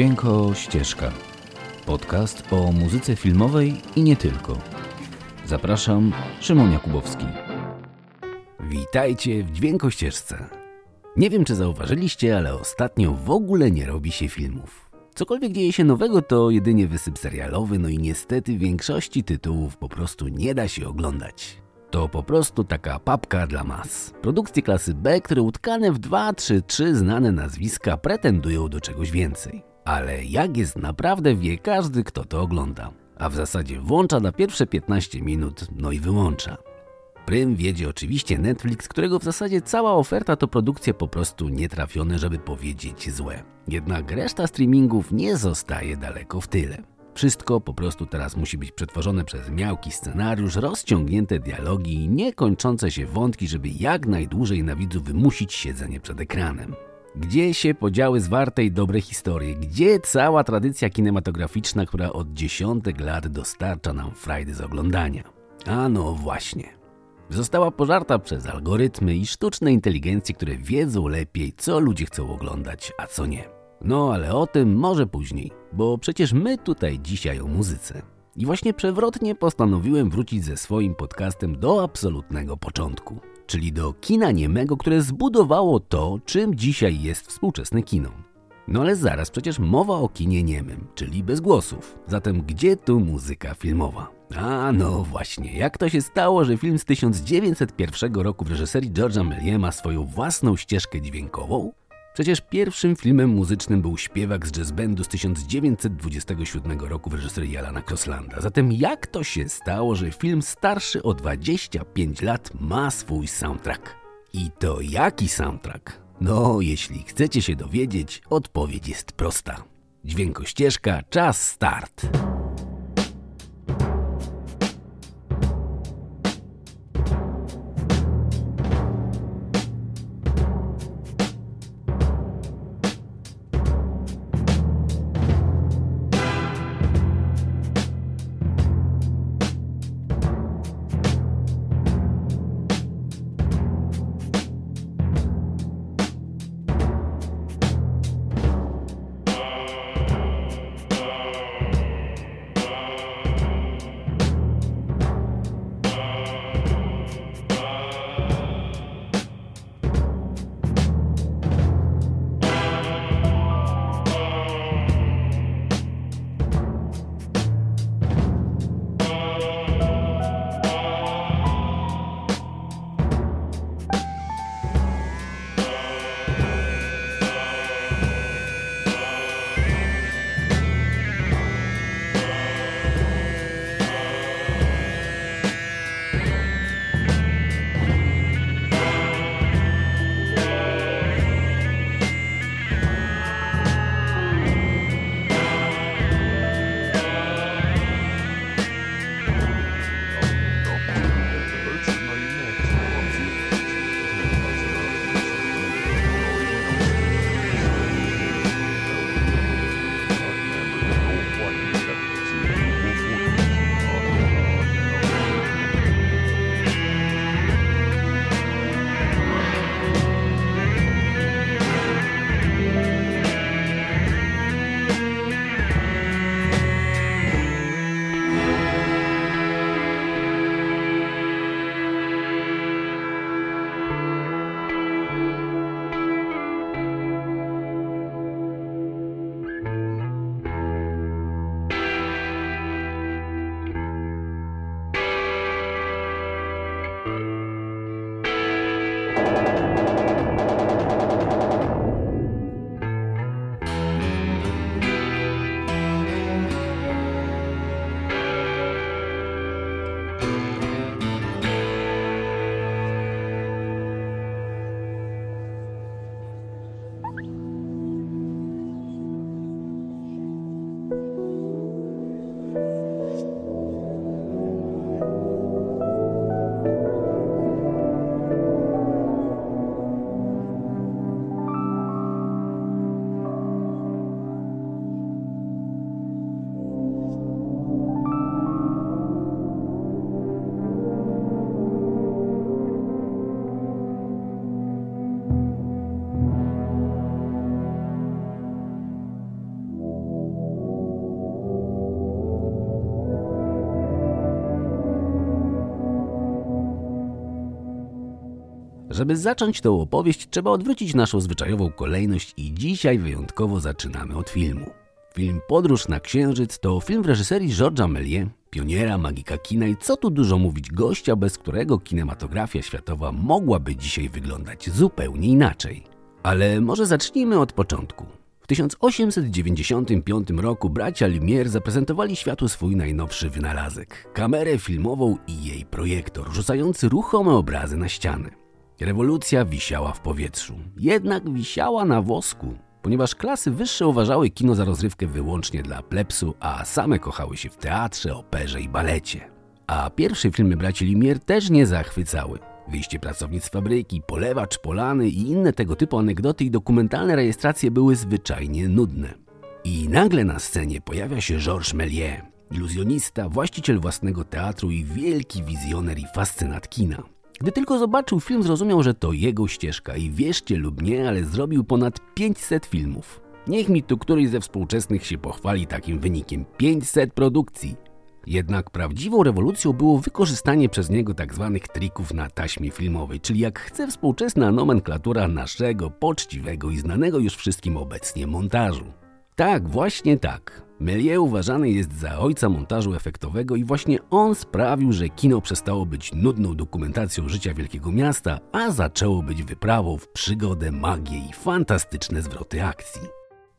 Dźwięko Ścieżka. Podcast o muzyce filmowej i nie tylko. Zapraszam, Szymon Jakubowski. Witajcie w Dźwięko Ścieżce. Nie wiem, czy zauważyliście, ale ostatnio w ogóle nie robi się filmów. Cokolwiek dzieje się nowego, to jedynie wysyp serialowy, no i niestety większości tytułów po prostu nie da się oglądać. To po prostu taka papka dla mas. Produkcje klasy B, które utkane w 2, 3, 3 znane nazwiska pretendują do czegoś więcej. Ale jak jest naprawdę wie każdy, kto to ogląda. A w zasadzie włącza na pierwsze 15 minut, no i wyłącza. Prym wiedzie oczywiście Netflix, którego w zasadzie cała oferta to produkcje po prostu nietrafione, żeby powiedzieć złe. Jednak reszta streamingów nie zostaje daleko w tyle. Wszystko po prostu teraz musi być przetworzone przez miałki scenariusz, rozciągnięte dialogi i niekończące się wątki, żeby jak najdłużej na widzu wymusić siedzenie przed ekranem. Gdzie się podziały zwarte i dobre historie? Gdzie cała tradycja kinematograficzna, która od dziesiątek lat dostarcza nam frajdy z oglądania? A no właśnie. Została pożarta przez algorytmy i sztuczne inteligencje, które wiedzą lepiej, co ludzie chcą oglądać, a co nie. No ale o tym może później, bo przecież my tutaj dzisiaj o muzyce. I właśnie przewrotnie postanowiłem wrócić ze swoim podcastem do absolutnego początku, czyli do kina niemego, które zbudowało to, czym dzisiaj jest współczesne kino. No ale zaraz, przecież mowa o kinie niemym, czyli bez głosów. Zatem gdzie tu muzyka filmowa? A no właśnie, jak to się stało, że film z 1901 roku w reżyserii George'a Méliès ma swoją własną ścieżkę dźwiękową? Przecież pierwszym filmem muzycznym był śpiewak z jazz bandu z 1927 roku w reżyserii Alana Crosslanda. Zatem jak to się stało, że film starszy o 25 lat ma swój soundtrack? I to jaki soundtrack? No, jeśli chcecie się dowiedzieć, odpowiedź jest prosta. Dźwiękościeżka, czas start. Żeby zacząć tę opowieść, trzeba odwrócić naszą zwyczajową kolejność i dzisiaj wyjątkowo zaczynamy od filmu. Film Podróż na Księżyc to film w reżyserii Georgesa Méliès, pioniera magika kina i co tu dużo mówić gościa, bez którego kinematografia światowa mogłaby dzisiaj wyglądać zupełnie inaczej. Ale może zacznijmy od początku. W 1895 roku bracia Lumière zaprezentowali światu swój najnowszy wynalazek kamerę filmową i jej projektor, rzucający ruchome obrazy na ściany. Rewolucja wisiała w powietrzu, jednak wisiała na wosku, ponieważ klasy wyższe uważały kino za rozrywkę wyłącznie dla plepsu, a same kochały się w teatrze, operze i balecie. A pierwsze filmy braci Lumière też nie zachwycały. Wyjście pracownic fabryki, polewacz polany i inne tego typu anegdoty i dokumentalne rejestracje były zwyczajnie nudne. I nagle na scenie pojawia się Georges Méliès, iluzjonista, właściciel własnego teatru i wielki wizjoner i fascynat kina. Gdy tylko zobaczył film, zrozumiał, że to jego ścieżka i wierzcie lub nie, ale zrobił ponad 500 filmów. Niech mi tu któryś ze współczesnych się pochwali takim wynikiem 500 produkcji. Jednak prawdziwą rewolucją było wykorzystanie przez niego tzw. Tak trików na taśmie filmowej, czyli jak chce współczesna nomenklatura naszego poczciwego i znanego już wszystkim obecnie montażu. Tak, właśnie tak. Méliès uważany jest za ojca montażu efektowego i właśnie on sprawił, że kino przestało być nudną dokumentacją życia wielkiego miasta, a zaczęło być wyprawą w przygodę, magię i fantastyczne zwroty akcji.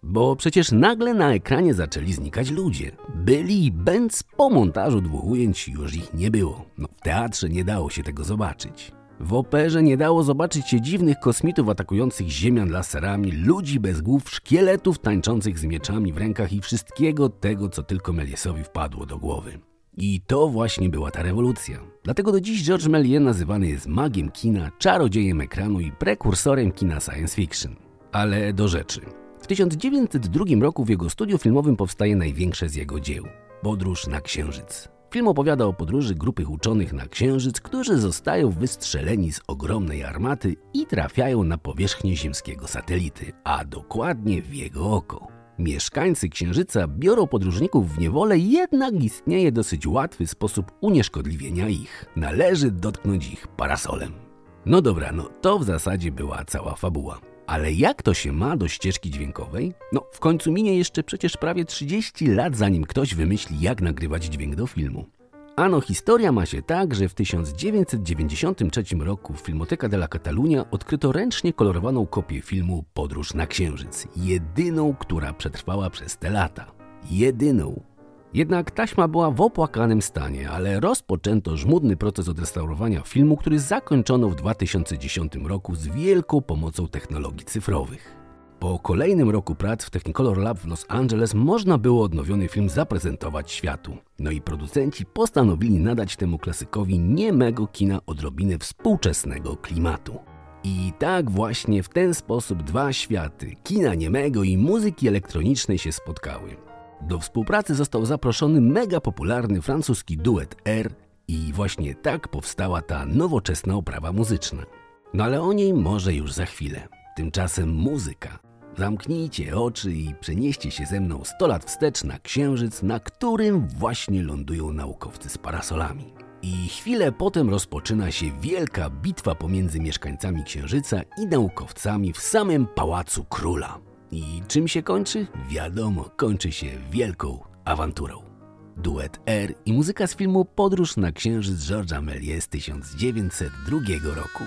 Bo przecież nagle na ekranie zaczęli znikać ludzie. Byli i bęc po montażu dwóch ujęć już ich nie było. No, w teatrze nie dało się tego zobaczyć. W operze nie dało zobaczyć się dziwnych kosmitów atakujących ziemian laserami, ludzi bez głów, szkieletów tańczących z mieczami w rękach i wszystkiego tego, co tylko Meliesowi wpadło do głowy. I to właśnie była ta rewolucja. Dlatego do dziś George Méliès nazywany jest magiem kina, czarodziejem ekranu i prekursorem kina science fiction. Ale do rzeczy. W 1902 roku w jego studiu filmowym powstaje największe z jego dzieł – Podróż na Księżyc. Film opowiada o podróży grupy uczonych na Księżyc, którzy zostają wystrzeleni z ogromnej armaty i trafiają na powierzchnię ziemskiego satelity, a dokładnie w jego oko. Mieszkańcy Księżyca biorą podróżników w niewolę, jednak istnieje dosyć łatwy sposób unieszkodliwienia ich. Należy dotknąć ich parasolem. No dobra, no to w zasadzie była cała fabuła. Ale jak to się ma do ścieżki dźwiękowej? No, w końcu minie jeszcze przecież prawie 30 lat, zanim ktoś wymyśli, jak nagrywać dźwięk do filmu. Ano, historia ma się tak, że w 1993 roku w Filmoteca de la Catalunya odkryto ręcznie kolorowaną kopię filmu Podróż na Księżyc. Jedyną, która przetrwała przez te lata. Jedyną. Jednak taśma była w opłakanym stanie, ale rozpoczęto żmudny proces odrestaurowania filmu, który zakończono w 2010 roku z wielką pomocą technologii cyfrowych. Po kolejnym roku prac w Technicolor Lab w Los Angeles można było odnowiony film zaprezentować światu. No i producenci postanowili nadać temu klasykowi niemego kina odrobinę współczesnego klimatu. I tak właśnie w ten sposób dwa światy, kina niemego i muzyki elektronicznej się spotkały. Do współpracy został zaproszony mega popularny francuski duet R i właśnie tak powstała ta nowoczesna oprawa muzyczna. No ale o niej może już za chwilę. Tymczasem muzyka. Zamknijcie oczy i przenieście się ze mną 100 lat wstecz na księżyc, na którym właśnie lądują naukowcy z parasolami. I chwilę potem rozpoczyna się wielka bitwa pomiędzy mieszkańcami księżyca i naukowcami w samym pałacu króla. I czym się kończy? Wiadomo, kończy się wielką awanturą. Duet R i muzyka z filmu Podróż na Księżyc George'a Méliès z 1902 roku.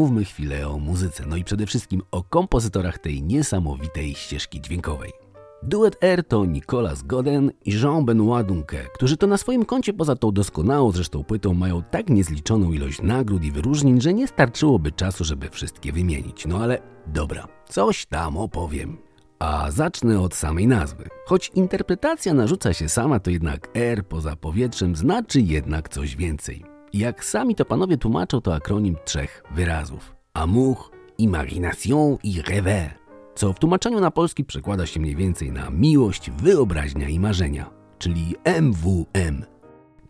Pomówmy chwilę o muzyce, no i przede wszystkim o kompozytorach tej niesamowitej ścieżki dźwiękowej. Duet R to Nicolas Godin i Jean-Benoît Dunque, którzy to na swoim koncie poza tą doskonałą zresztą płytą mają tak niezliczoną ilość nagród i wyróżnień, że nie starczyłoby czasu, żeby wszystkie wymienić. No ale dobra, coś tam opowiem. A zacznę od samej nazwy. Choć interpretacja narzuca się sama, to jednak R poza powietrzem znaczy jednak coś więcej. Jak sami to panowie tłumaczą, to akronim trzech wyrazów. Amour, imagination i rêve, co w tłumaczeniu na polski przekłada się mniej więcej na miłość, wyobraźnia i marzenia, czyli MWM.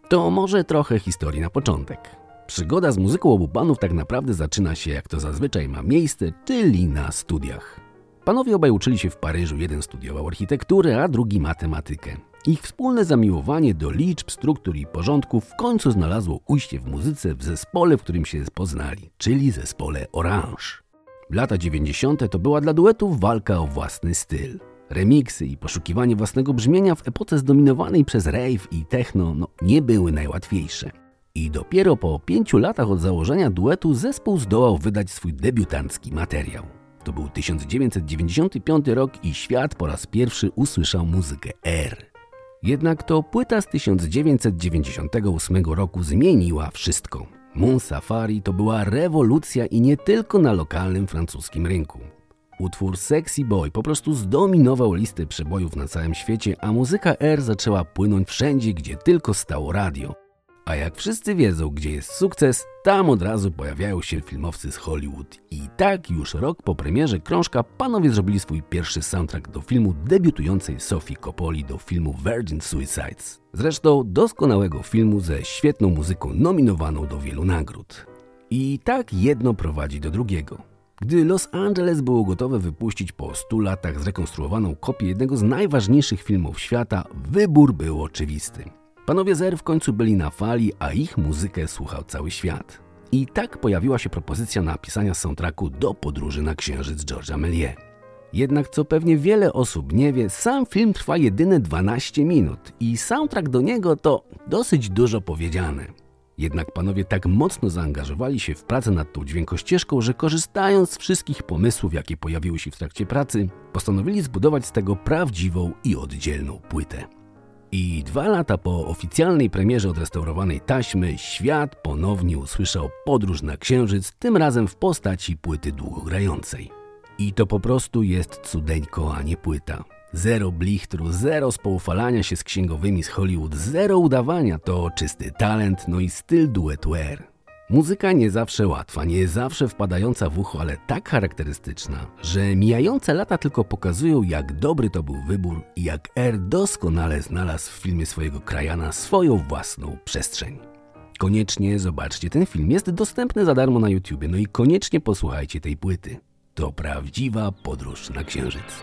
To może trochę historii na początek. Przygoda z muzyką obu panów tak naprawdę zaczyna się, jak to zazwyczaj ma miejsce, czyli na studiach. Panowie obaj uczyli się w Paryżu, jeden studiował architekturę, a drugi matematykę. Ich wspólne zamiłowanie do liczb, struktur i porządków w końcu znalazło ujście w muzyce w zespole, w którym się poznali, czyli zespole Orange. Lata 90. to była dla duetów walka o własny styl. Remiksy i poszukiwanie własnego brzmienia w epoce zdominowanej przez rave i techno no, nie były najłatwiejsze. I dopiero po pięciu latach od założenia duetu zespół zdołał wydać swój debiutancki materiał. To był 1995 rok i świat po raz pierwszy usłyszał muzykę R. Jednak to płyta z 1998 roku zmieniła wszystko. Moon Safari to była rewolucja i nie tylko na lokalnym francuskim rynku. Utwór Sexy Boy po prostu zdominował listy przebojów na całym świecie, a muzyka R zaczęła płynąć wszędzie, gdzie tylko stało radio. A jak wszyscy wiedzą, gdzie jest sukces, tam od razu pojawiają się filmowcy z Hollywood. I tak już rok po premierze krążka panowie zrobili swój pierwszy soundtrack do filmu debiutującej Sophie Coppoli do filmu Virgin Suicides. Zresztą doskonałego filmu ze świetną muzyką nominowaną do wielu nagród. I tak jedno prowadzi do drugiego. Gdy Los Angeles było gotowe wypuścić po 100 latach zrekonstruowaną kopię jednego z najważniejszych filmów świata, wybór był oczywisty. Panowie Zer w końcu byli na fali, a ich muzykę słuchał cały świat. I tak pojawiła się propozycja napisania soundtracku do podróży na księżyc George'a Méliès. Jednak co pewnie wiele osób nie wie, sam film trwa jedyne 12 minut i soundtrack do niego to dosyć dużo powiedziane. Jednak panowie tak mocno zaangażowali się w pracę nad tą dźwiękościeżką, że korzystając z wszystkich pomysłów, jakie pojawiły się w trakcie pracy, postanowili zbudować z tego prawdziwą i oddzielną płytę. I dwa lata po oficjalnej premierze odrestaurowanej taśmy, świat ponownie usłyszał podróż na Księżyc, tym razem w postaci płyty długogrającej. I to po prostu jest cudeńko, a nie płyta. Zero blichtru, zero spoufalania się z księgowymi z Hollywood, zero udawania, to czysty talent, no i styl duetu R. Muzyka nie zawsze łatwa, nie zawsze wpadająca w ucho, ale tak charakterystyczna, że mijające lata tylko pokazują, jak dobry to był wybór i jak R doskonale znalazł w filmie swojego krajana swoją własną przestrzeń. Koniecznie zobaczcie ten film, jest dostępny za darmo na YouTube, no i koniecznie posłuchajcie tej płyty. To prawdziwa podróż na Księżyc.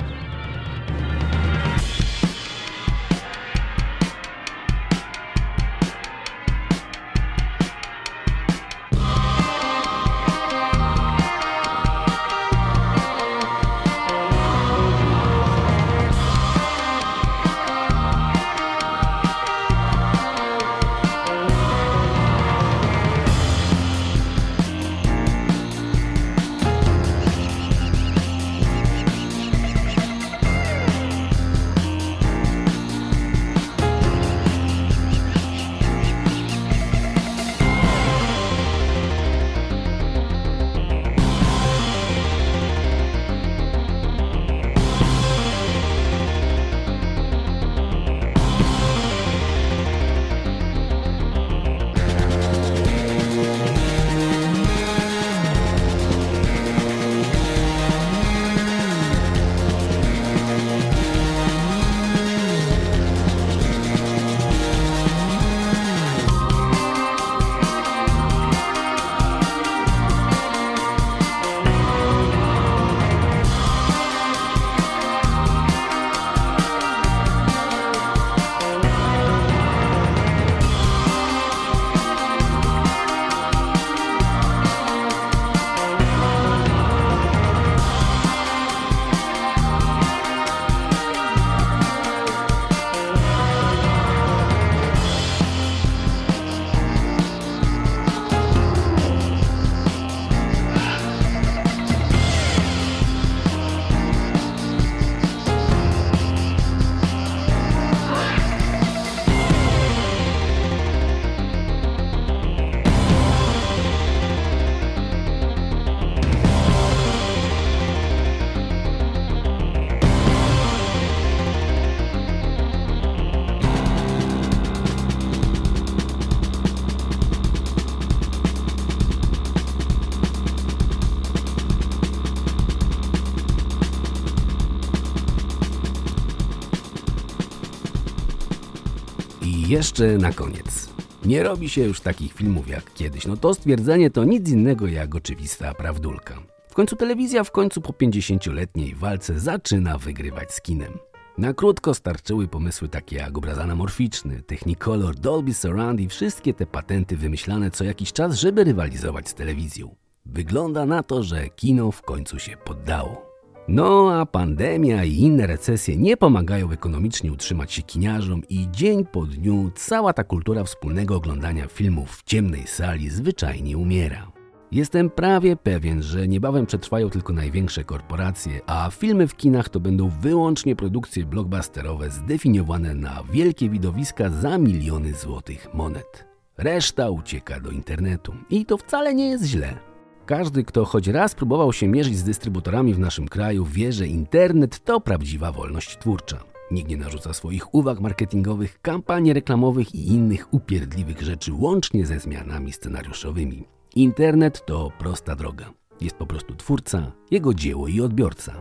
Jeszcze na koniec. Nie robi się już takich filmów jak kiedyś. No to stwierdzenie to nic innego jak oczywista prawdulka. W końcu telewizja w końcu po 50-letniej walce zaczyna wygrywać z kinem. Na krótko starczyły pomysły takie jak obraz anamorficzny, Technicolor, Dolby Surround i wszystkie te patenty wymyślane co jakiś czas, żeby rywalizować z telewizją. Wygląda na to, że kino w końcu się poddało. No a pandemia i inne recesje nie pomagają ekonomicznie utrzymać się kiniarzom i dzień po dniu cała ta kultura wspólnego oglądania filmów w ciemnej sali zwyczajnie umiera. Jestem prawie pewien, że niebawem przetrwają tylko największe korporacje, a filmy w kinach to będą wyłącznie produkcje blockbusterowe zdefiniowane na wielkie widowiska za miliony złotych monet. Reszta ucieka do internetu i to wcale nie jest źle. Każdy, kto choć raz próbował się mierzyć z dystrybutorami w naszym kraju, wie, że internet to prawdziwa wolność twórcza. Nikt nie narzuca swoich uwag marketingowych, kampanii reklamowych i innych upierdliwych rzeczy, łącznie ze zmianami scenariuszowymi. Internet to prosta droga. Jest po prostu twórca, jego dzieło i odbiorca.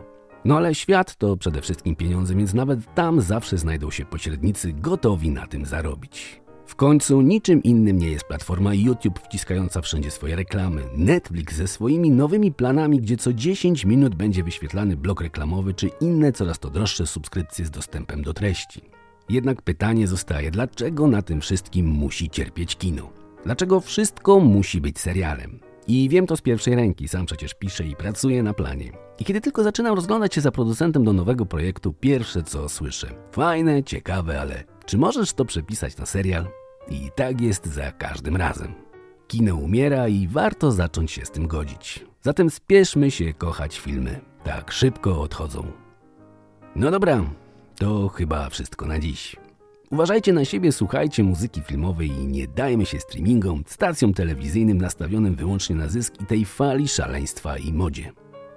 No ale świat to przede wszystkim pieniądze, więc nawet tam zawsze znajdą się pośrednicy gotowi na tym zarobić. W końcu niczym innym nie jest platforma YouTube wciskająca wszędzie swoje reklamy, Netflix ze swoimi nowymi planami, gdzie co 10 minut będzie wyświetlany blok reklamowy, czy inne coraz to droższe subskrypcje z dostępem do treści. Jednak pytanie zostaje, dlaczego na tym wszystkim musi cierpieć kino? Dlaczego wszystko musi być serialem? I wiem to z pierwszej ręki, sam przecież piszę i pracuję na planie. I kiedy tylko zaczynam rozglądać się za producentem do nowego projektu, pierwsze co słyszę. Fajne, ciekawe, ale czy możesz to przepisać na serial? I tak jest za każdym razem. Kino umiera i warto zacząć się z tym godzić. Zatem spieszmy się kochać filmy. Tak szybko odchodzą. No dobra, to chyba wszystko na dziś. Uważajcie na siebie, słuchajcie muzyki filmowej i nie dajmy się streamingom, stacjom telewizyjnym nastawionym wyłącznie na zysk i tej fali szaleństwa i modzie.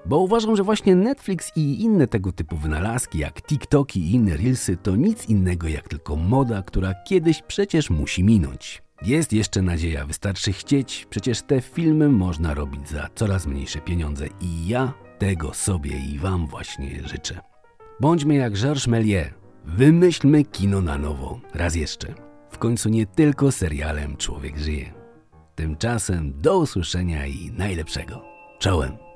Bo uważam, że właśnie Netflix i inne tego typu wynalazki, jak TikToki i inne Reelsy, to nic innego jak tylko moda, która kiedyś przecież musi minąć. Jest jeszcze nadzieja, wystarczy chcieć, przecież te filmy można robić za coraz mniejsze pieniądze i ja tego sobie i Wam właśnie życzę. Bądźmy jak Georges Méliès, wymyślmy kino na nowo, raz jeszcze. W końcu nie tylko serialem człowiek żyje. Tymczasem do usłyszenia i najlepszego. Czołem!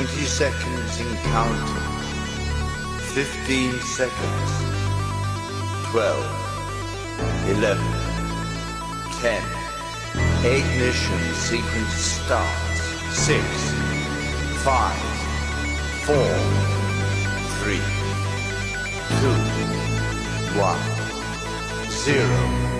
20 seconds in counting. 15 seconds. 12. 11. 10. Ignition sequence starts. 6. 5. 4. 3. 2. 1. 0.